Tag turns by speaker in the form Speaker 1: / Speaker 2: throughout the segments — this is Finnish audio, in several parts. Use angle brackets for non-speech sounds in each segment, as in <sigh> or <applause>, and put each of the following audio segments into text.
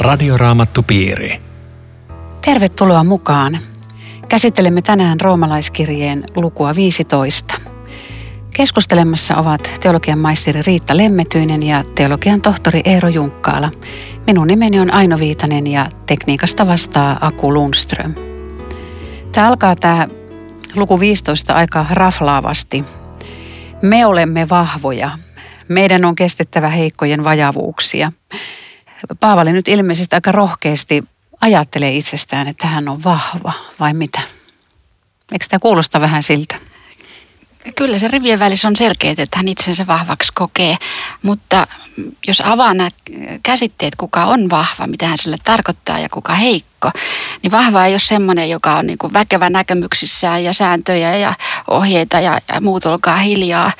Speaker 1: Radioraamattupiiri.
Speaker 2: Tervetuloa mukaan. Käsittelemme tänään roomalaiskirjeen lukua 15. Keskustelemassa ovat teologian maisteri Riitta Lemmetyinen ja teologian tohtori Eero Junkkaala. Minun nimeni on Aino Viitanen ja tekniikasta vastaa Aku Lundström. Tämä alkaa tämä luku 15 aika raflaavasti. Me olemme vahvoja. Meidän on kestettävä heikkojen vajavuuksia. Paavali nyt ilmeisesti aika rohkeasti ajattelee itsestään, että hän on vahva vai mitä? Eikö tämä kuulosta vähän siltä?
Speaker 3: Kyllä se rivien välissä on selkeä, että hän itsensä vahvaksi kokee, mutta jos avaa nämä käsitteet, kuka on vahva, mitä hän sille tarkoittaa ja kuka heikko, niin vahva ei ole semmoinen, joka on niin kuin väkevä näkemyksissään ja sääntöjä ja ohjeita ja, ja muut olkaa hiljaa,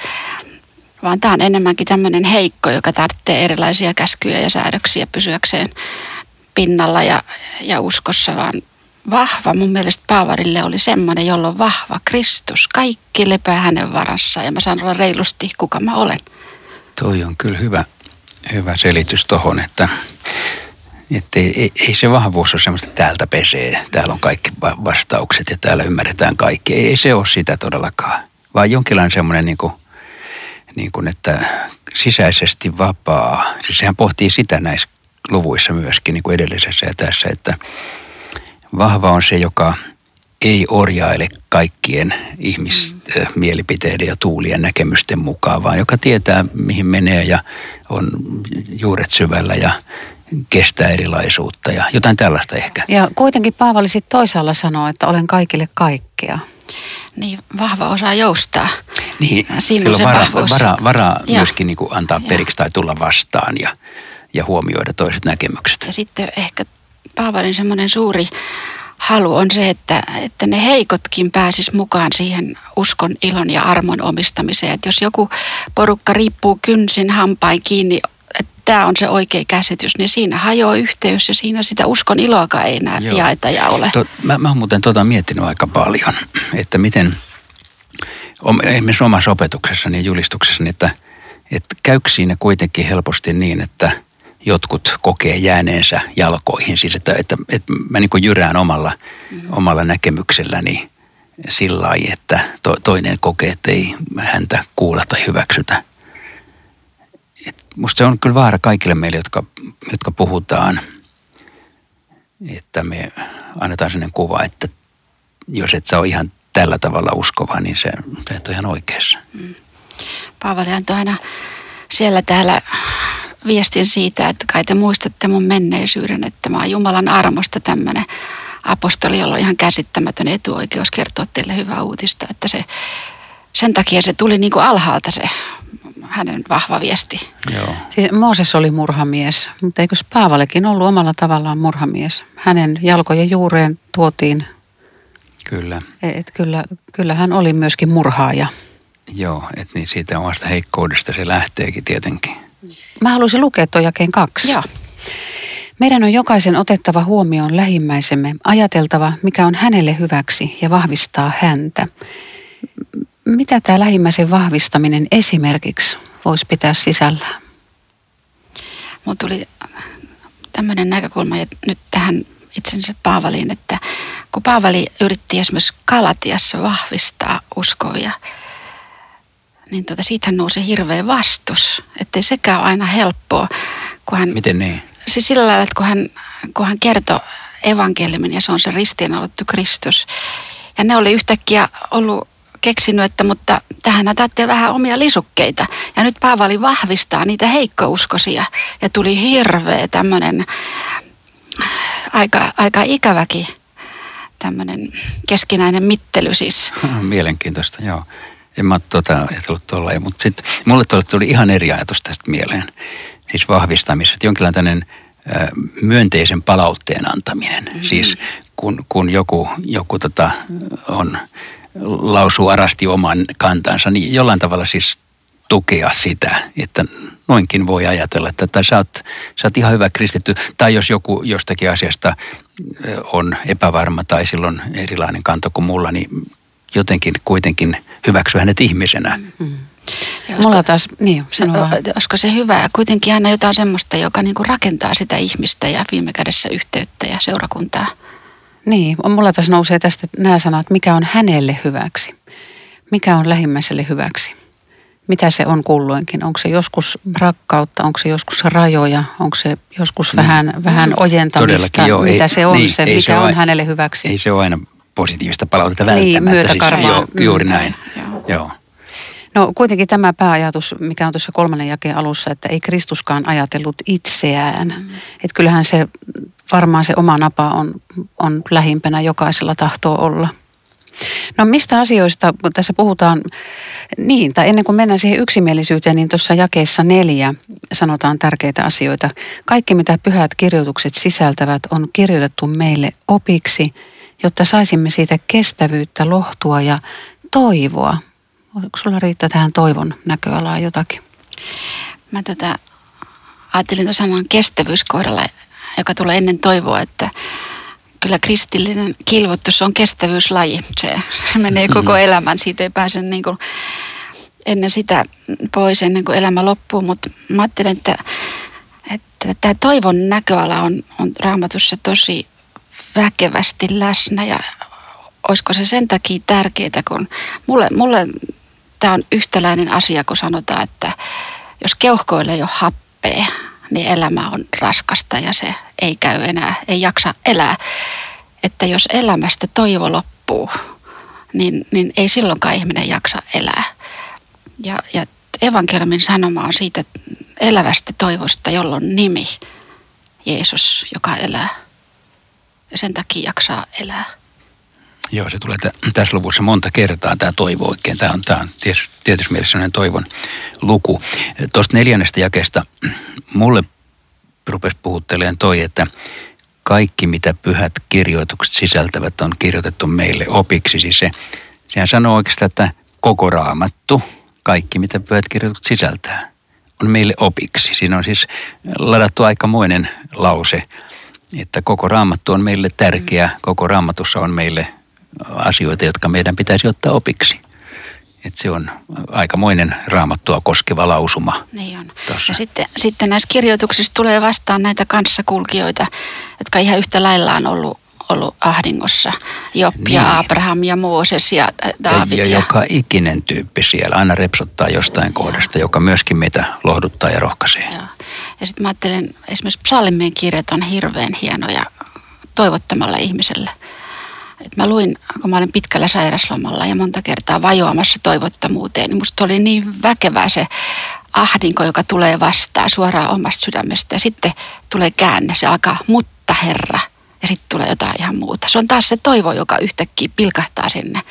Speaker 3: vaan tämä on enemmänkin tämmöinen heikko, joka tarvitsee erilaisia käskyjä ja säädöksiä pysyäkseen pinnalla ja, ja uskossa, vaan vahva mun mielestä Paavarille oli semmoinen, jolla on vahva Kristus. Kaikki lepää hänen varassaan ja mä saan olla reilusti, kuka mä olen.
Speaker 4: Toi on kyllä hyvä, hyvä selitys tohon, että, että ei, ei, ei se vahvuus ole semmoista, että täältä pesee, täällä on kaikki vastaukset ja täällä ymmärretään kaikki. Ei, ei se ole sitä todellakaan, vaan jonkinlainen semmoinen niin niin kuin, että sisäisesti vapaa. Siis sehän pohtii sitä näissä luvuissa myöskin, niin kuin edellisessä ja tässä, että vahva on se, joka ei orjaile kaikkien ihmismielipiteiden ja tuulien näkemysten mukaan, vaan joka tietää, mihin menee ja on juuret syvällä ja kestää erilaisuutta ja jotain tällaista ehkä.
Speaker 2: Ja kuitenkin Paavali sitten toisaalla sanoo, että olen kaikille kaikkea.
Speaker 3: Niin, vahva osaa joustaa.
Speaker 4: Niin, Siinä on se varaa, varaa, varaa myöskin niin kuin antaa periksi tai tulla vastaan ja, ja huomioida toiset näkemykset.
Speaker 3: Ja sitten ehkä Paavalin semmoinen suuri halu on se, että, että ne heikotkin pääsis mukaan siihen uskon, ilon ja armon omistamiseen. Että jos joku porukka riippuu kynsin hampain kiinni, että tämä on se oikea käsitys, niin siinä hajoaa yhteys ja siinä sitä uskon iloakaan ei enää Joo. jaeta ja ole. To,
Speaker 4: mä, mä oon muuten tota miettinyt aika paljon, että miten esimerkiksi omassa opetuksessani ja julistuksessani, että, että käykö siinä kuitenkin helposti niin, että – jotkut kokee jääneensä jalkoihin. Siis että, että, että mä niin kuin jyrään omalla, mm-hmm. omalla näkemykselläni sillä lailla, että to, toinen kokee, että ei häntä kuulla tai hyväksytä. Et musta se on kyllä vaara kaikille meille, jotka, jotka puhutaan, että me annetaan sellainen kuva, että jos et sä ole ihan tällä tavalla uskova, niin se, se ole ihan oikeassa. Mm.
Speaker 3: Paavali antoi aina siellä täällä viestin siitä, että kai te muistatte mun menneisyyden, että mä oon Jumalan armosta tämmöinen apostoli, jolla on ihan käsittämätön etuoikeus kertoa teille hyvää uutista, että se, sen takia se tuli niin kuin alhaalta se hänen vahva viesti.
Speaker 2: Joo. Siis Mooses oli murhamies, mutta eikö Paavalekin ollut omalla tavallaan murhamies? Hänen jalkojen juureen tuotiin.
Speaker 4: Kyllä.
Speaker 2: Et kyllä, kyllä hän oli myöskin murhaaja.
Speaker 4: Joo, että niin siitä omasta heikkoudesta se lähteekin tietenkin.
Speaker 2: Mä haluaisin lukea tuon jakeen kaksi.
Speaker 3: Joo.
Speaker 2: Meidän on jokaisen otettava huomioon lähimmäisemme, ajateltava, mikä on hänelle hyväksi ja vahvistaa häntä. Mitä tämä lähimmäisen vahvistaminen esimerkiksi voisi pitää sisällään?
Speaker 3: Mun tuli tämmöinen näkökulma nyt tähän itsensä Paavaliin, että kun Paavali yritti esimerkiksi Kalatiassa vahvistaa uskoja, niin tuota, siitähän nousi hirveä vastus. Että ei sekään ole aina helppoa.
Speaker 4: Kun hän, Miten niin?
Speaker 3: Siis sillä lailla, että kun hän, kun hän kertoi evankeliumin ja se on se ristiinnaulittu Kristus. Ja ne oli yhtäkkiä ollut keksinyt, että mutta tähän tarvitsee vähän omia lisukkeita. Ja nyt Paavali vahvistaa niitä heikkouskosia. Ja tuli hirveä tämmöinen aika, aika ikäväkin tämmöinen keskinäinen mittely siis. <laughs>
Speaker 4: Mielenkiintoista, joo en mä tuota ajatellut tuolla. Mutta sitten mulle tuli ihan eri ajatus tästä mieleen. Siis vahvistamisesta, jonkinlainen myönteisen palautteen antaminen. Mm-hmm. Siis kun, kun joku, joku tota, on, lausuu arasti oman kantansa, niin jollain tavalla siis tukea sitä, että noinkin voi ajatella, että, että sä, oot, sä oot ihan hyvä kristitty. Tai jos joku jostakin asiasta on epävarma tai silloin erilainen kanto kuin mulla, niin jotenkin kuitenkin hyväksyä hänet ihmisenä. Mm.
Speaker 2: Mulla taas, niin, sano vaan.
Speaker 3: Olisiko se hyvä? Kuitenkin aina jotain semmoista, joka niin kuin rakentaa sitä ihmistä ja viime kädessä yhteyttä ja seurakuntaa.
Speaker 2: Niin, mulla taas nousee tästä nämä sanat, mikä on hänelle hyväksi. Mikä on lähimmäiselle hyväksi. Mitä se on kulloinkin? Onko se joskus rakkautta, onko se joskus rajoja, onko se joskus vähän, vähän ojentamista,
Speaker 4: joo,
Speaker 2: mitä
Speaker 4: ei-
Speaker 2: se on
Speaker 4: niin,
Speaker 2: se,
Speaker 4: ei
Speaker 2: mikä
Speaker 4: se
Speaker 2: on
Speaker 4: aina-
Speaker 2: hänelle hyväksi.
Speaker 4: Ei se ole aina positiivista palautetta
Speaker 2: Niin,
Speaker 4: välttämättä.
Speaker 2: myötäkarvaa.
Speaker 4: Siis, joo, juuri
Speaker 2: Mm.
Speaker 4: näin.
Speaker 3: Joo.
Speaker 4: Joo.
Speaker 2: No kuitenkin tämä pääajatus, mikä on tuossa kolmannen jakeen alussa, että ei Kristuskaan ajatellut itseään. Mm. Että kyllähän se, varmaan se oma napa on, on lähimpänä jokaisella tahtoo olla. No mistä asioista, tässä puhutaan, niin, tai ennen kuin mennään siihen yksimielisyyteen, niin tuossa jakeessa neljä sanotaan tärkeitä asioita. Kaikki mitä pyhät kirjoitukset sisältävät on kirjoitettu meille opiksi, jotta saisimme siitä kestävyyttä, lohtua ja toivoa. Onko sulla riittää tähän toivon näköalaa jotakin?
Speaker 3: Mä tota, ajattelin tuon sanan kestävyyskohdalla, joka tulee ennen toivoa, että kyllä kristillinen kilvoitus on kestävyyslaji. Se, se <laughs> menee koko elämän, siitä ei pääse niin kuin ennen sitä pois, ennen kuin elämä loppuu. Mutta mä ajattelen, että, että tämä toivon näköala on, on raamatussa tosi väkevästi läsnä ja olisiko se sen takia tärkeää, kun mulle, mulle tämä on yhtäläinen asia, kun sanotaan, että jos keuhkoille ei ole happea, niin elämä on raskasta ja se ei käy enää, ei jaksa elää. Että jos elämästä toivo loppuu, niin, niin ei silloinkaan ihminen jaksa elää. Ja, ja evankeliumin sanoma on siitä elävästä toivosta, jolla on nimi Jeesus, joka elää. Ja sen takia jaksaa elää.
Speaker 4: Joo, se tulee tä- tässä luvussa monta kertaa tämä toivo oikein. Tämä on, tämä on tietysti, mielessä toivon luku. Tuosta neljännestä jakesta mulle rupesi puhutteleen toi, että kaikki mitä pyhät kirjoitukset sisältävät on kirjoitettu meille opiksi. Siis se, sehän sanoo oikeastaan, että koko raamattu, kaikki mitä pyhät kirjoitukset sisältää, on meille opiksi. Siinä on siis ladattu aikamoinen lause, että koko raamattu on meille tärkeä, koko raamatussa on meille asioita, jotka meidän pitäisi ottaa opiksi. Et se on aikamoinen raamattua koskeva lausuma.
Speaker 3: Niin on.
Speaker 4: Tossa.
Speaker 3: Ja sitten, sitten näissä kirjoituksissa tulee vastaan näitä kanssakulkijoita, jotka ihan yhtä lailla on ollut, ollut ahdingossa. Job niin. Ja Abraham ja Mooses ja äh, David.
Speaker 4: ja, ja joka ikinen tyyppi siellä aina repsottaa jostain kohdasta, joka myöskin meitä lohduttaa ja rohkaisee.
Speaker 3: Joo. Ja sitten mä ajattelen, esimerkiksi psalmien kirjat on hirveän hienoja toivottamalla ihmiselle. Et mä luin, kun mä olin pitkällä sairaslomalla ja monta kertaa vajoamassa toivottomuuteen, niin musta oli niin väkevää se ahdinko, joka tulee vastaan suoraan omasta sydämestä. Ja sitten tulee käänne, se alkaa, mutta Herra. Ja sitten tulee jotain ihan muuta. Se on taas se toivo, joka yhtäkkiä pilkahtaa sinne,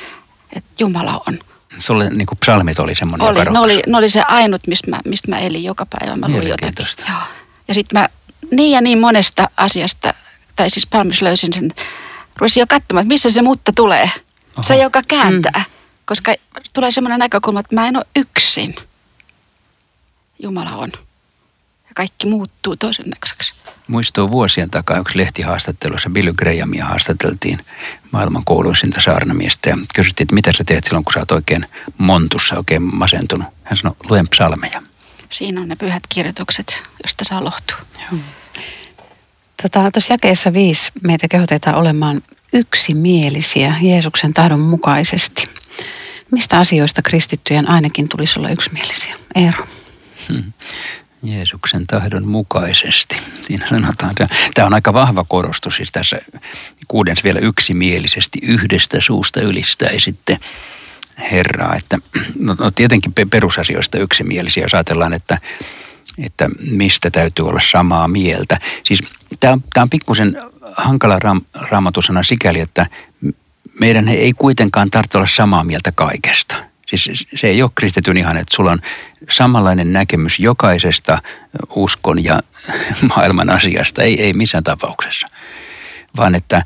Speaker 3: että Jumala on.
Speaker 4: Sulle niin kuin psalmit oli semmoinen,
Speaker 3: Oli, ne, oli, ne oli se ainut, mistä mä, mistä mä elin joka päivä. Mä luin jotakin. Joo. Ja sitten mä niin ja niin monesta asiasta, tai siis Palmis löysin sen, rupesin jo katsomaan, että missä se mutta tulee. Oho. Se, joka kääntää. Mm. Koska tulee semmoinen näkökulma, että mä en ole yksin. Jumala on. Ja kaikki muuttuu toisen näköiseksi.
Speaker 4: Muistuu vuosien takaa yksi lehtihaastattelussa Billy Grahamia haastateltiin maailman kouluisinta saarnamiestä ja kysyttiin, että mitä sä teet silloin, kun sä oot oikein montussa, oikein masentunut. Hän sanoi, luen psalmeja.
Speaker 3: Siinä on ne pyhät kirjoitukset, josta saa lohtua.
Speaker 2: Tota, Tuossa jakeessa viisi meitä kehotetaan olemaan yksimielisiä Jeesuksen tahdon mukaisesti. Mistä asioista kristittyjen ainakin tulisi olla yksimielisiä? Eero.
Speaker 4: Jeesuksen tahdon mukaisesti. Siinä sanotaan, että tämä on aika vahva korostus, siis tässä kuudens vielä yksimielisesti yhdestä suusta sitten Herraa. Että, no, no tietenkin pe- perusasioista yksimielisiä, jos ajatellaan, että, että mistä täytyy olla samaa mieltä. Siis tämä on, on pikkusen hankala raam, raamatusana sikäli, että meidän ei kuitenkaan tarvitse olla samaa mieltä kaikesta. Siis se ei ole kristityn ihan, että sulla on samanlainen näkemys jokaisesta uskon ja <laughs> maailman asiasta. Ei, ei missään tapauksessa. Vaan että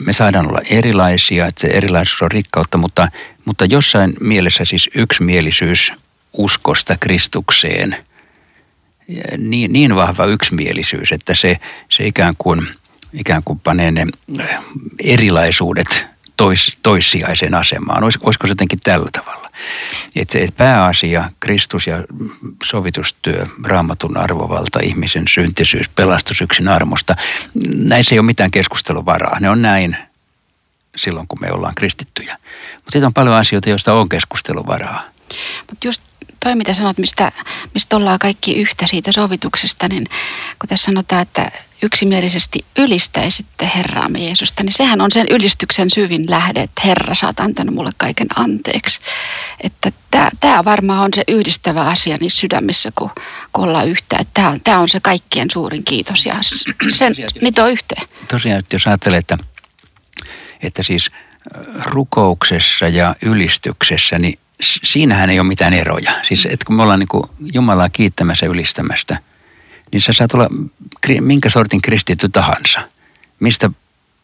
Speaker 4: me saadaan olla erilaisia, että se erilaisuus on rikkautta, mutta, mutta jossain mielessä siis yksimielisyys uskosta Kristukseen, niin, niin vahva yksimielisyys, että se, se ikään, kuin, ikään kuin panee ne erilaisuudet tois, toissijaiseen asemaan. Olis, olisiko se jotenkin tällä tavalla? Et, et pääasia, Kristus ja sovitustyö, raamatun arvovalta, ihmisen syntisyys, pelastus yksin armosta, näissä ei ole mitään keskusteluvaraa. Ne on näin silloin, kun me ollaan kristittyjä. Mutta sitten on paljon asioita, joista on keskusteluvaraa.
Speaker 3: Mutta just toi, mitä sanot, mistä, mistä ollaan kaikki yhtä siitä sovituksesta, niin kun tässä sanotaan, että yksimielisesti ylistäisitte Herraamme Jeesusta, niin sehän on sen ylistyksen syvin lähde, että Herra, sä oot antanut mulle kaiken anteeksi. Että tämä varmaan on se yhdistävä asia niissä sydämissä, kun, kun ollaan yhtä. Tämä on, se kaikkien suurin kiitos ja sen, niitä on yhteen.
Speaker 4: Tosiaan, että jos ajattelee, että, että siis rukouksessa ja ylistyksessä, niin siinähän ei ole mitään eroja. Siis että kun me ollaan niin Jumalaa kiittämässä ylistämästä, niin sä saat olla minkä sortin kristitty tahansa. Mistä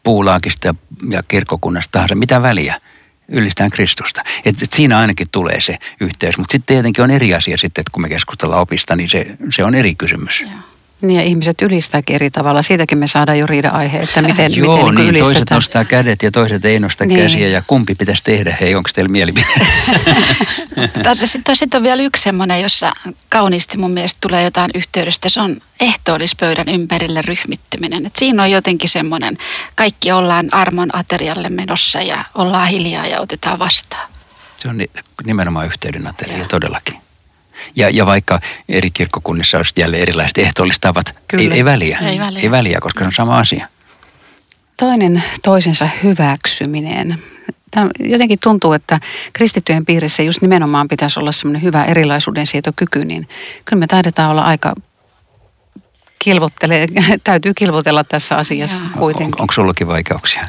Speaker 4: puulaakista ja kirkkokunnasta tahansa, mitä väliä ylistään Kristusta. Et, et siinä ainakin tulee se yhteys, mutta sitten tietenkin on eri asia sitten, että kun me keskustellaan opista, niin se, se on eri kysymys. Joo.
Speaker 2: Niin ja ihmiset ylistääkin eri tavalla. Siitäkin me saadaan jo riida-aihe, että miten,
Speaker 4: Joo,
Speaker 2: miten
Speaker 4: niin, niin toiset nostaa kädet ja toiset ei nosta niin. käsiä ja kumpi pitäisi tehdä. Hei, onko teillä mielipide? <laughs>
Speaker 3: Sitten sit on vielä yksi semmoinen, jossa kauniisti mun mielestä tulee jotain yhteydestä. Se on ehtoollispöydän ympärille ryhmittyminen. Et siinä on jotenkin semmoinen, kaikki ollaan armon aterialle menossa ja ollaan hiljaa ja otetaan vastaan.
Speaker 4: Se on nimenomaan yhteyden ateria, todellakin. Ja, ja vaikka eri kirkkokunnissa olisi jälleen erilaiset ehtoollistavat, ei, ei, väliä. ei väliä. Ei väliä, koska se on sama asia.
Speaker 2: Toinen toisensa hyväksyminen. Tämä jotenkin tuntuu, että kristittyjen piirissä just nimenomaan pitäisi olla semmoinen hyvä erilaisuuden sietokyky, niin kyllä me taidetaan olla aika kilvottele, <laughs> täytyy kilvotella tässä asiassa Joo. kuitenkin.
Speaker 4: On, onko sullakin vaikeuksia?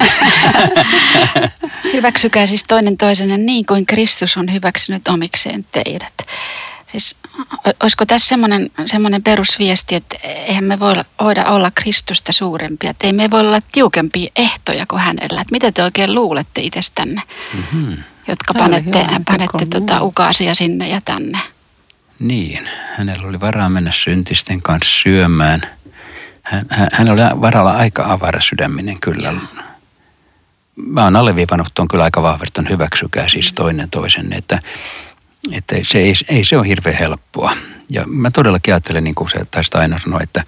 Speaker 4: <laughs>
Speaker 3: Hyväksykää siis toinen toisenne niin kuin Kristus on hyväksynyt omikseen teidät. Siis olisiko tässä semmoinen, semmoinen perusviesti, että eihän me voida, voida olla Kristusta suurempia, että ei me voi olla tiukempia ehtoja kuin hänellä. Että mitä te oikein luulette itsestänne, mm-hmm. jotka panette, panette tota ukaasia sinne ja tänne?
Speaker 4: Niin, hänellä oli varaa mennä syntisten kanssa syömään. Hän, hän, hän oli varalla aika avara sydäminen kyllä. Mä oon alleviivannut tuon kyllä aika vahvasti, hyväksykää siis toinen toisen, että että se ei, ei se ole hirveän helppoa. Ja mä todellakin ajattelen, niin kuin se taisi aina sanoa, että,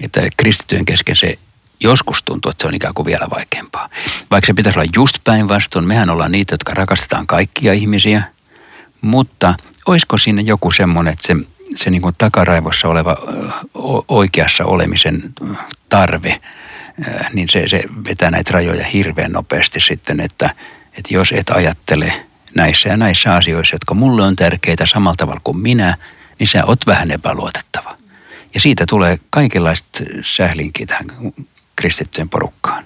Speaker 4: että kristittyjen kesken se joskus tuntuu, että se on ikään kuin vielä vaikeampaa. Vaikka se pitäisi olla just päinvastoin, mehän ollaan niitä, jotka rakastetaan kaikkia ihmisiä, mutta olisiko siinä joku semmoinen, että se, se niin kuin takaraivossa oleva oikeassa olemisen tarve, niin se, se vetää näitä rajoja hirveän nopeasti sitten, että, että jos et ajattele – näissä ja näissä asioissa, jotka mulle on tärkeitä samalla tavalla kuin minä, niin sä oot vähän epäluotettava. Ja siitä tulee kaikenlaista sählinkiä tähän kristittyjen porukkaan.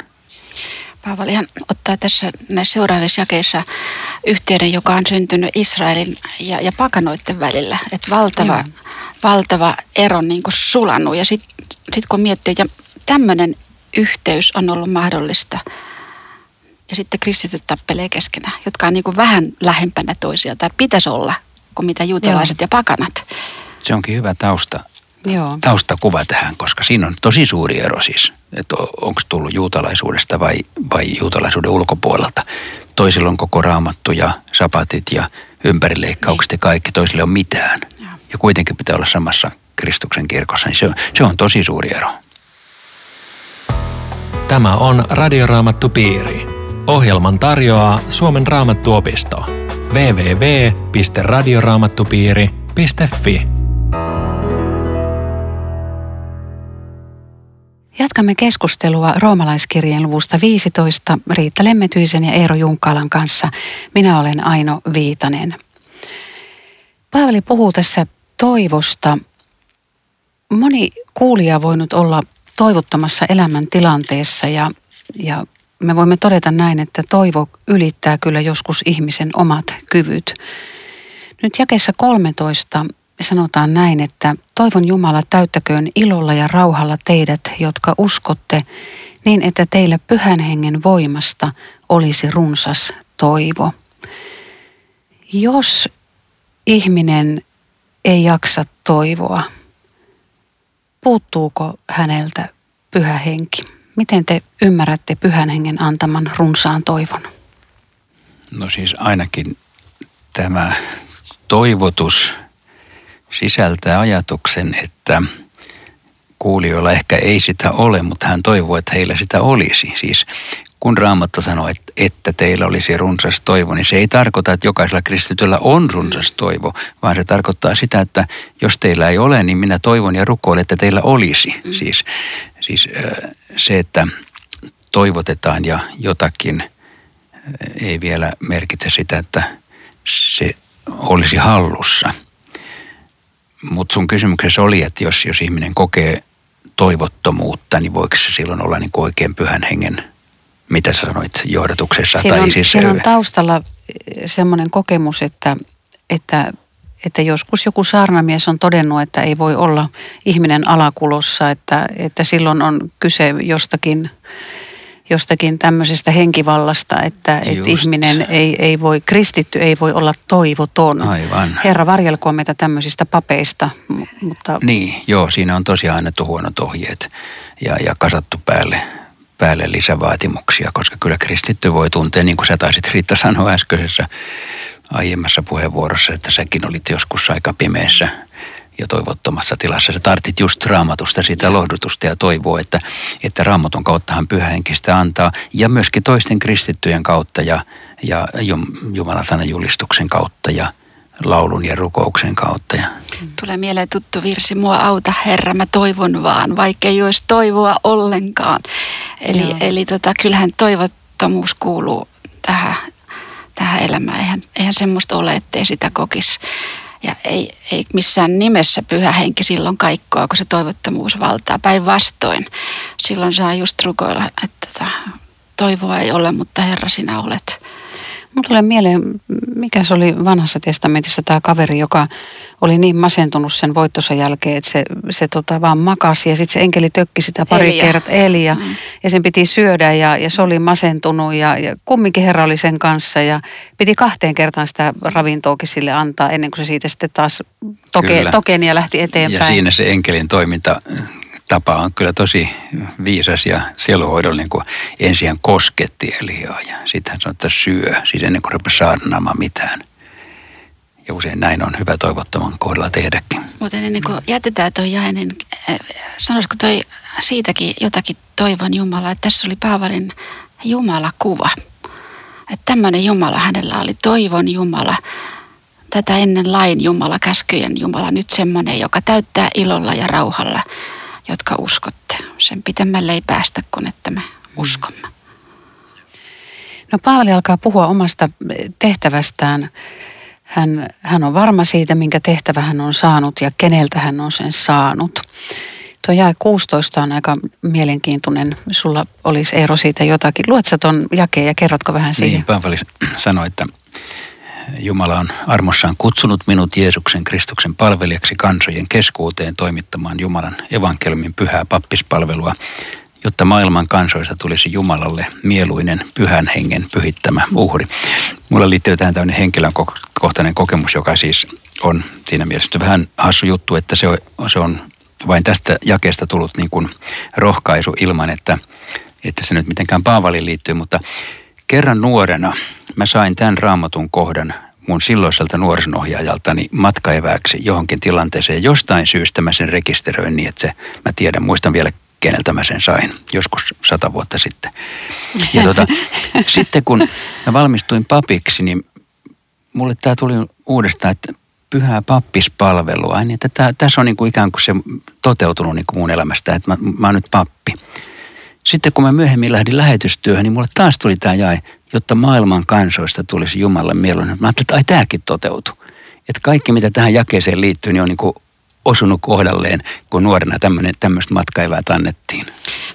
Speaker 3: Paavalihan ottaa tässä näissä seuraavissa jakeissa yhteyden, joka on syntynyt Israelin ja, ja pakanoiden välillä. Että valtava, valtava ero niin kuin sulannut. Ja sitten sit kun miettii, että tämmöinen yhteys on ollut mahdollista – ja sitten kristityt tappelee keskenään, jotka on niin kuin vähän lähempänä toisia tai pitäisi olla kuin mitä juutalaiset Joo. ja pakanat.
Speaker 4: Se onkin hyvä tausta, Joo. taustakuva tähän, koska siinä on tosi suuri ero siis, että onko tullut juutalaisuudesta vai, vai juutalaisuuden ulkopuolelta. Toisilla on koko raamattu ja sapatit ja ympärileikkaukset niin. ja kaikki, toisille on mitään. Joo. Ja kuitenkin pitää olla samassa Kristuksen kirkossa, niin se on, se on tosi suuri ero.
Speaker 1: Tämä on Radioraamattu Piiri. Ohjelman tarjoaa Suomen raamattuopisto. www.radioraamattupiiri.fi
Speaker 2: Jatkamme keskustelua roomalaiskirjeen luvusta 15 Riitta Lemmetyisen ja Eero Junkkalan kanssa. Minä olen Aino Viitanen. Paavali puhuu tässä toivosta. Moni kuulija voinut olla toivottomassa elämäntilanteessa ja, ja me voimme todeta näin, että toivo ylittää kyllä joskus ihmisen omat kyvyt. Nyt jakessa 13 me sanotaan näin, että toivon Jumala täyttäköön ilolla ja rauhalla teidät, jotka uskotte, niin että teillä pyhän hengen voimasta olisi runsas toivo. Jos ihminen ei jaksa toivoa, puuttuuko häneltä pyhä henki? Miten te ymmärrätte pyhän hengen antaman runsaan toivon?
Speaker 4: No siis ainakin tämä toivotus sisältää ajatuksen, että kuulijoilla ehkä ei sitä ole, mutta hän toivoo, että heillä sitä olisi. Siis kun Raamattu sanoo, että, että teillä olisi runsas toivo, niin se ei tarkoita, että jokaisella kristityllä on runsas toivo, vaan se tarkoittaa sitä, että jos teillä ei ole, niin minä toivon ja rukoilen, että teillä olisi. Mm. Siis, siis se, että toivotetaan ja jotakin ei vielä merkitse sitä, että se olisi hallussa. Mutta sun kysymyksessä oli, että jos, jos ihminen kokee toivottomuutta, niin voiko se silloin olla niin oikein pyhän hengen, mitä sä sanoit johdatuksessa?
Speaker 2: Siinä, tai on, siis, siinä on taustalla semmoinen kokemus, että, että, että joskus joku saarnamies on todennut, että ei voi olla ihminen alakulossa, että, että silloin on kyse jostakin jostakin tämmöisestä henkivallasta, että, että ihminen ei, ei voi, kristitty ei voi olla toivoton.
Speaker 4: Aivan.
Speaker 2: Herra varjelkoon meitä tämmöisistä papeista. Mutta...
Speaker 4: Niin, joo, siinä on tosiaan annettu huonot ohjeet ja, ja kasattu päälle, päälle lisävaatimuksia, koska kyllä kristitty voi tuntea, niin kuin sä taisit Riitta sanoa äskeisessä aiemmassa puheenvuorossa, että säkin olit joskus aika pimeässä ja toivottomassa tilassa. Sä tartit just raamatusta sitä lohdutusta ja toivoa, että, että raamatun kauttahan pyhähenkistä antaa ja myöskin toisten kristittyjen kautta ja, ja Jumalan sanan julistuksen kautta ja laulun ja rukouksen kautta. Ja.
Speaker 3: Tulee mieleen tuttu virsi, mua auta Herra, mä toivon vaan, vaikka ei olisi toivoa ollenkaan. Eli, eli tota, kyllähän toivottomuus kuuluu tähän, tähän elämään. Eihän, eihän semmoista ole, ettei sitä kokisi. Ja ei, ei missään nimessä pyhä henki silloin kaikkoa, kun se toivottomuus valtaa. Päinvastoin. Silloin saa just rukoilla, että tota, toivoa ei ole, mutta Herra sinä olet.
Speaker 2: Mulla tulee mieleen, mikä se oli vanhassa testamentissa tämä kaveri, joka oli niin masentunut sen voittosa jälkeen, että se, se tota vaan makasi ja sitten se enkeli tökki sitä pari Elia. kertaa, Elia, mm. ja sen piti syödä ja, ja se oli masentunut ja, ja kumminkin herra oli sen kanssa ja piti kahteen kertaan sitä ravintoakin sille antaa ennen kuin se siitä sitten taas toke, tokeni ja lähti eteenpäin.
Speaker 4: Ja siinä se enkelin toiminta tapa on kyllä tosi viisas ja sieluhoidollinen, kun ensin kosketti Eliaa ja sitten hän sanoi, että syö, siis ennen kuin rupesi saarnaamaan mitään. Ja usein näin on hyvä toivottoman kohdalla tehdäkin.
Speaker 3: Mutta ennen kuin jätetään tuo jae, niin eh, sanoisiko toi siitäkin jotakin toivon Jumala, että tässä oli Paavalin Jumala-kuva. Että tämmöinen Jumala hänellä oli, toivon Jumala, tätä ennen lain Jumala, käskyjen Jumala, nyt semmoinen, joka täyttää ilolla ja rauhalla – jotka uskotte. Sen pitemmälle ei päästä kuin että me uskomme.
Speaker 2: No Paavali alkaa puhua omasta tehtävästään. Hän, hän on varma siitä, minkä tehtävä hän on saanut ja keneltä hän on sen saanut. Tuo jae 16 on aika mielenkiintoinen. Sulla olisi Eero siitä jotakin. Luet sä ton jakeen ja kerrotko vähän siitä?
Speaker 4: Niin, Paavali sanoi, että Jumala on armossaan kutsunut minut Jeesuksen Kristuksen palvelijaksi kansojen keskuuteen toimittamaan Jumalan evankeliumin pyhää pappispalvelua, jotta maailman kansoista tulisi Jumalalle mieluinen pyhän hengen pyhittämä uhri. Mulla liittyy tähän tämmöinen henkilökohtainen kokemus, joka siis on siinä mielessä vähän hassu juttu, että se on, se on vain tästä jakeesta tullut niin kuin rohkaisu ilman, että, että se nyt mitenkään Paavaliin liittyy, mutta Kerran nuorena mä sain tämän raamatun kohdan mun silloiselta nuorisonohjaajaltani matkaeväksi johonkin tilanteeseen. Jostain syystä mä sen rekisteröin niin, että se, mä tiedän, muistan vielä keneltä mä sen sain, joskus sata vuotta sitten. Ja tota, <laughs> sitten kun mä valmistuin papiksi, niin mulle tämä tuli uudestaan, että pyhää pappispalvelua, niin että tässä on niin kuin ikään kuin se toteutunut niin kuin mun elämästä, että mä, mä oon nyt pappi. Sitten kun mä myöhemmin lähdin lähetystyöhön, niin mulle taas tuli tämä jae, jotta maailman kansoista tulisi Jumalan mieluinen. Mä ajattelin, että ai tämäkin toteutui. Että kaikki mitä tähän jakeeseen liittyy, niin on niin kuin osunut kohdalleen, kun nuorena tämmöistä matkaivää annettiin.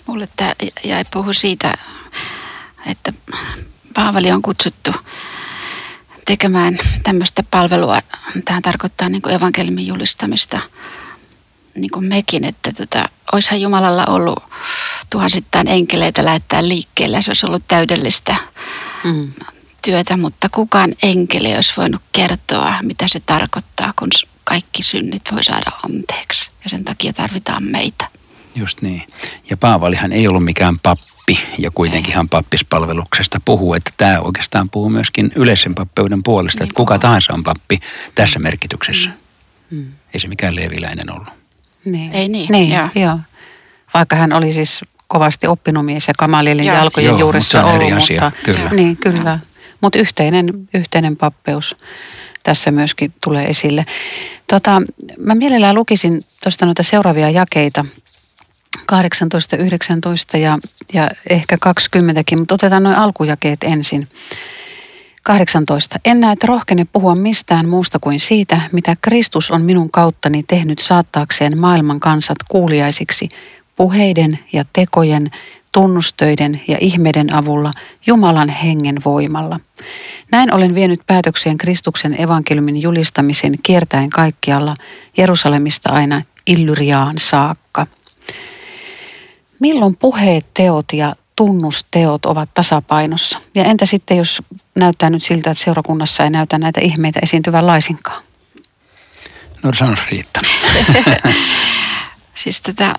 Speaker 3: Mulle tämä jäi puhu siitä, että Paavali on kutsuttu tekemään tämmöistä palvelua. Tämä tarkoittaa niin kuin evankeliumin julistamista – niin kuin mekin, että tota, olisihan Jumalalla ollut tuhansittain enkeleitä lähettää liikkeelle. Se olisi ollut täydellistä mm. työtä, mutta kukaan enkeli olisi voinut kertoa, mitä se tarkoittaa, kun kaikki synnit voi saada anteeksi. Ja sen takia tarvitaan meitä.
Speaker 4: Just niin. Ja Paavalihan ei ollut mikään pappi ja kuitenkin hän pappispalveluksesta puhuu, että tämä oikeastaan puhuu myöskin yleisen pappeuden puolesta,
Speaker 3: Niin
Speaker 4: että kuka tahansa on pappi tässä merkityksessä.
Speaker 2: Mm.
Speaker 4: Ei se mikään leviläinen ollut.
Speaker 2: Niin.
Speaker 3: Ei niin,
Speaker 2: niin
Speaker 3: joo.
Speaker 2: joo. Vaikka hän oli siis kovasti oppinut mies ja Kamalielin
Speaker 3: Joo.
Speaker 2: jalkojen
Speaker 4: Joo,
Speaker 2: juuressa
Speaker 4: mutta se on
Speaker 2: ollut.
Speaker 4: eri asia,
Speaker 2: mutta,
Speaker 4: kyllä.
Speaker 2: Niin, kyllä. Mutta yhteinen, yhteinen pappeus tässä myöskin tulee esille. Tota, mä mielellään lukisin tuosta noita seuraavia jakeita. 18, 19 ja, ja ehkä 20kin, mutta otetaan noin alkujakeet ensin. 18. En näe, että rohkene puhua mistään muusta kuin siitä, mitä Kristus on minun kauttani tehnyt saattaakseen maailman kansat kuuliaisiksi puheiden ja tekojen, tunnustöiden ja ihmeiden avulla Jumalan hengen voimalla. Näin olen vienyt päätökseen Kristuksen evankeliumin julistamisen kiertäen kaikkialla Jerusalemista aina Illyriaan saakka. Milloin puheet, teot ja tunnusteot ovat tasapainossa? Ja entä sitten, jos näyttää nyt siltä, että seurakunnassa ei näytä näitä ihmeitä esiintyvän laisinkaan?
Speaker 4: No sanos Riitta. <laughs>
Speaker 3: Siis tätä,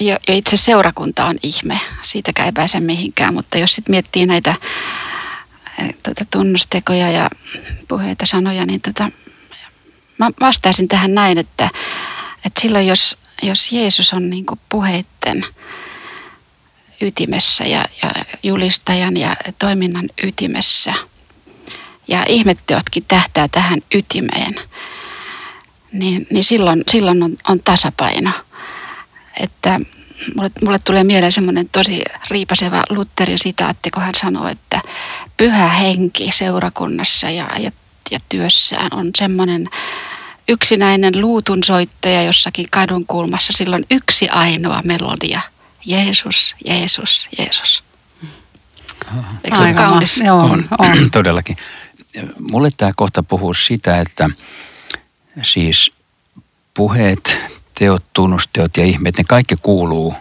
Speaker 3: jo, jo itse seurakunta on ihme, siitäkään ei pääse mihinkään, mutta jos sitten miettii näitä eh, tota, tunnustekoja ja puheita, sanoja, niin tota, mä vastaisin tähän näin, että, että silloin jos, jos Jeesus on niin puheitten ytimessä ja, ja julistajan ja toiminnan ytimessä ja ihmetteotkin tähtää tähän ytimeen, niin, niin silloin, silloin on, on tasapaino. Että mulle, mulle tulee mieleen semmoinen tosi riipaseva Lutherin sitaatti, kun hän sanoo, että pyhä henki seurakunnassa ja, ja, ja työssään on semmoinen yksinäinen luutunsoittaja jossakin kadun kulmassa. Silloin yksi ainoa melodia. Jeesus, Jeesus, Jeesus. Eikö se ole kaunis?
Speaker 2: Joo, on.
Speaker 4: on,
Speaker 2: on. <clears throat>
Speaker 4: todellakin. Mulle tämä kohta puhuu sitä, että siis puheet, teot, tunnusteot ja ihmeet, ne kaikki kuuluu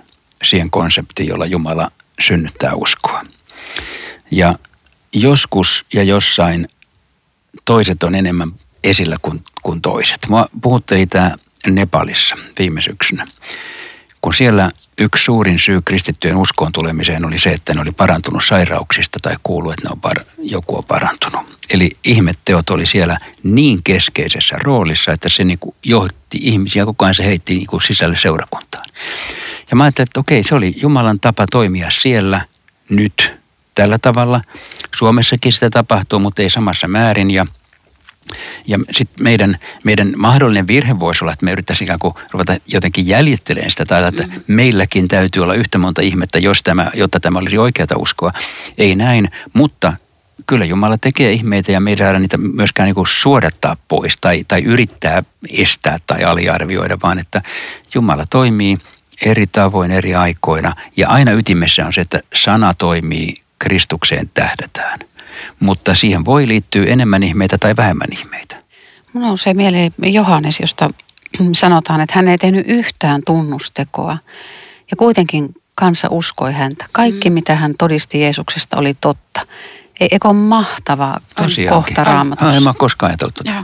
Speaker 4: siihen konseptiin, jolla Jumala synnyttää uskoa. Ja joskus ja jossain toiset on enemmän esillä kuin, kuin toiset. Mua puhutteli tämä Nepalissa viime syksynä. Kun siellä yksi suurin syy kristittyjen uskoon tulemiseen oli se, että ne oli parantunut sairauksista tai kuuluu, että ne on par, joku on parantunut. Eli ihmetteot oli siellä niin keskeisessä roolissa, että se niinku johti ihmisiä, koko ajan se heitti niinku sisälle seurakuntaan. Ja mä ajattelin, että okei, se oli Jumalan tapa toimia siellä nyt tällä tavalla. Suomessakin sitä tapahtuu, mutta ei samassa määrin ja ja sitten meidän, meidän mahdollinen virhe voisi olla, että me yrittäisiin ikään kuin ruveta jotenkin jäljittelemään sitä, tai että mm. meilläkin täytyy olla yhtä monta ihmettä, jos tämä, jotta tämä olisi oikeata uskoa. Ei näin, mutta kyllä Jumala tekee ihmeitä ja me ei saada niitä myöskään niin suodattaa pois tai, tai yrittää estää tai aliarvioida, vaan että Jumala toimii eri tavoin eri aikoina ja aina ytimessä on se, että sana toimii, Kristukseen tähdätään. Mutta siihen voi liittyä enemmän ihmeitä tai vähemmän ihmeitä.
Speaker 2: Mun nousee mieleen Johannes, josta <clears throat> sanotaan, että hän ei tehnyt yhtään tunnustekoa. Ja kuitenkin kansa uskoi häntä. Kaikki, mm. mitä hän todisti Jeesuksesta, oli totta. Ei, eikö ole mahtava
Speaker 4: Tosiaankin.
Speaker 2: kohta raamatussa?
Speaker 4: En mä ole koskaan ajatellut tota.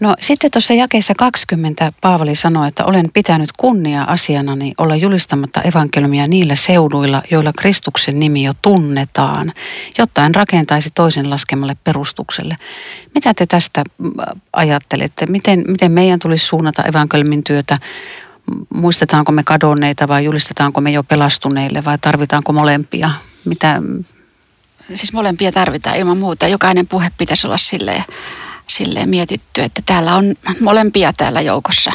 Speaker 2: No sitten tuossa jakeessa 20 Paavali sanoi, että olen pitänyt kunnia asianani olla julistamatta evankeliumia niillä seuduilla, joilla Kristuksen nimi jo tunnetaan, jotta en rakentaisi toisen laskemalle perustukselle. Mitä te tästä mm, ajattelette? Miten, miten meidän tulisi suunnata evankeliumin työtä? Muistetaanko me kadonneita vai julistetaanko me jo pelastuneille vai tarvitaanko molempia? Mitä,
Speaker 3: Siis molempia tarvitaan ilman muuta. Jokainen puhe pitäisi olla silleen, silleen mietitty, että täällä on molempia täällä joukossa,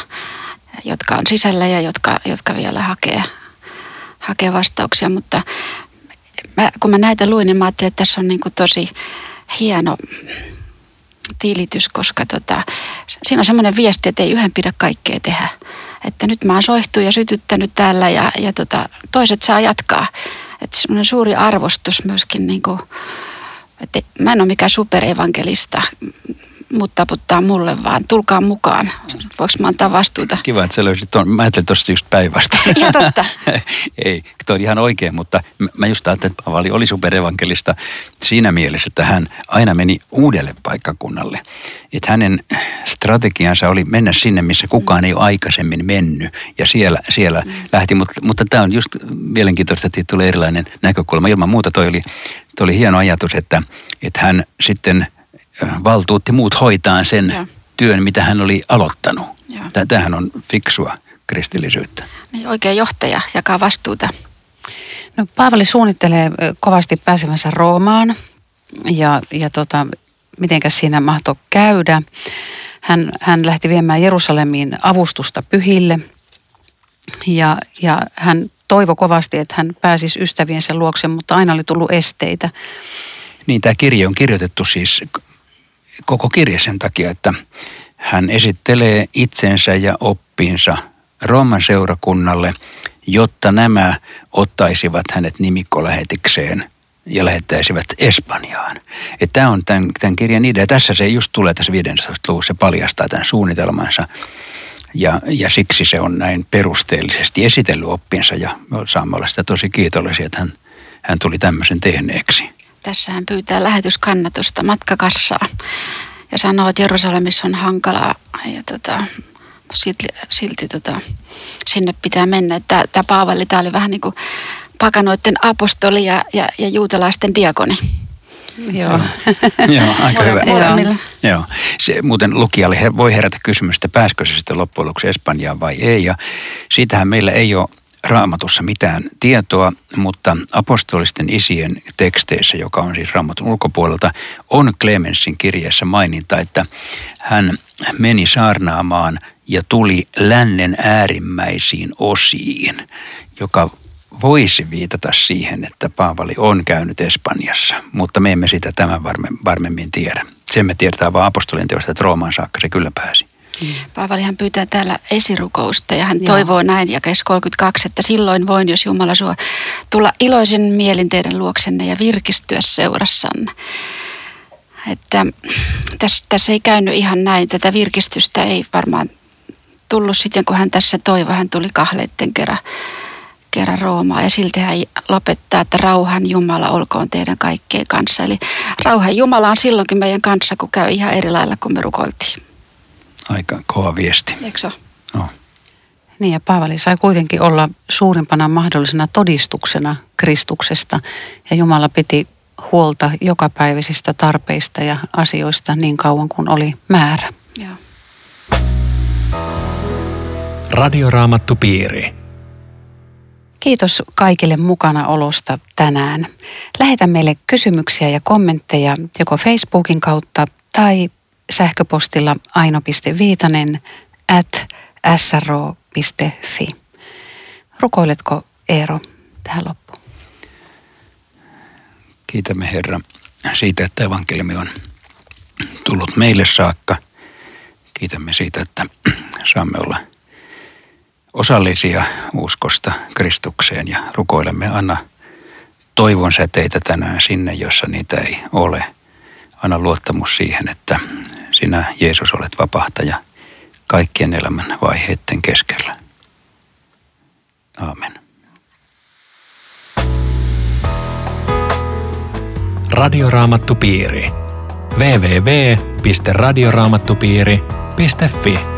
Speaker 3: jotka on sisällä ja jotka, jotka vielä hakee, hakee vastauksia. Mutta mä, kun mä näitä luin, niin mä ajattelin, että tässä on niin kuin tosi hieno tilitys, koska tota, siinä on semmoinen viesti, että ei yhden pidä kaikkea tehdä. Että nyt mä oon soihtu ja sytyttänyt täällä ja, ja tota, toiset saa jatkaa. Että semmoinen suuri arvostus myöskin, niin kuin, että mä en ole mikään superevankelista, muut taputtaa mulle, vaan tulkaa mukaan. Voinko mä antaa vastuuta?
Speaker 4: Kiva, että sä löysit tuon. Mä ajattelin tuosta just päinvastoin.
Speaker 3: Ihan totta. <laughs>
Speaker 4: Ei, toi on ihan oikein, mutta mä just ajattelin, että Paavali oli superevankelista siinä mielessä, että hän aina meni uudelle paikkakunnalle. Että hänen strategiansa oli mennä sinne, missä kukaan ei ole aikaisemmin mennyt ja siellä, siellä mm. lähti. Mutta, mutta tämä on just mielenkiintoista, että tulee erilainen näkökulma. Ilman muuta toi oli, toi oli hieno ajatus, että, että hän sitten valtuutti muut hoitaa sen ja. työn, mitä hän oli aloittanut. Tämähän on fiksua kristillisyyttä.
Speaker 3: Niin, oikea johtaja jakaa vastuuta.
Speaker 2: No, Paavali suunnittelee kovasti pääsemänsä Roomaan ja, ja tota, mitenkäs siinä mahtoi käydä. Hän, hän lähti viemään Jerusalemiin avustusta pyhille ja, ja hän toivo kovasti, että hän pääsisi ystäviensä luokse, mutta aina oli tullut esteitä.
Speaker 4: Niin, tämä kirja on kirjoitettu siis koko kirja sen takia, että hän esittelee itsensä ja oppinsa Rooman seurakunnalle, jotta nämä ottaisivat hänet nimikkolähetikseen ja lähettäisivät Espanjaan. Tämä on tämän, tämän kirjan idea. Tässä se just tulee tässä 15. luvussa, se paljastaa tämän suunnitelmansa. Ja, ja siksi se on näin perusteellisesti esitellyt oppinsa ja me saamme olla sitä tosi kiitollisia, että hän, hän tuli tämmöisen tehneeksi.
Speaker 3: Tässä hän pyytää lähetyskannatusta, matkakassaa ja sanoo, että Jerusalemissa on hankalaa ja tota, silti, silti tota, sinne pitää mennä. Tämä, Paavali, tämä oli vähän niin kuin pakanoiden apostoli ja, ja, ja juutalaisten diakoni.
Speaker 2: Joo.
Speaker 4: Joo, <laughs> aika hyvä. Joo. Joo. Se muuten lukijalle voi herätä kysymystä, pääskö se sitten loppujen lopuksi Espanjaan vai ei. Ja siitähän meillä ei ole raamatussa mitään tietoa, mutta apostolisten isien teksteissä, joka on siis raamatun ulkopuolelta, on Clemensin kirjeessä maininta, että hän meni saarnaamaan ja tuli lännen äärimmäisiin osiin, joka voisi viitata siihen, että Paavali on käynyt Espanjassa, mutta me emme sitä tämän varme, varmemmin tiedä. Sen me tiedetään vain apostolien teosta, että Roomaan saakka se kyllä pääsi.
Speaker 3: Mm. Paavalihan pyytää täällä esirukousta ja hän Joo. toivoo näin jakes 32, että silloin voin, jos Jumala suo, tulla iloisen mielin teidän luoksenne ja virkistyä seurassanne. Että tässä, tässä ei käynyt ihan näin. Tätä virkistystä ei varmaan tullut sitten, kun hän tässä toivoi. Hän tuli kahleitten kerran, kerran Roomaan ja silti hän lopettaa, että rauhan Jumala olkoon teidän kaikkien kanssa. Eli rauhan Jumala on silloinkin meidän kanssa, kun käy ihan eri lailla kuin me rukoiltiin
Speaker 4: aika kova viesti.
Speaker 3: Eikö se
Speaker 4: no.
Speaker 2: Niin ja Paavali sai kuitenkin olla suurimpana mahdollisena todistuksena Kristuksesta ja Jumala piti huolta jokapäiväisistä tarpeista ja asioista niin kauan kuin oli määrä.
Speaker 3: Joo.
Speaker 1: Radioraamattupiiri.
Speaker 2: Kiitos kaikille mukana olosta tänään. Lähetä meille kysymyksiä ja kommentteja joko Facebookin kautta tai sähköpostilla aino.viitanen at sro.fi. Rukoiletko Eero tähän loppuun?
Speaker 4: Kiitämme Herra siitä, että evankeliumi on tullut meille saakka. Kiitämme siitä, että saamme olla osallisia uskosta Kristukseen ja rukoilemme anna toivon säteitä tänään sinne, jossa niitä ei ole. Anna luottamus siihen, että sinä Jeesus olet vapahtaja kaikkien elämän vaiheiden keskellä. Aamen.
Speaker 1: Radioraamattupiiri. www.radioraamattupiiri.fi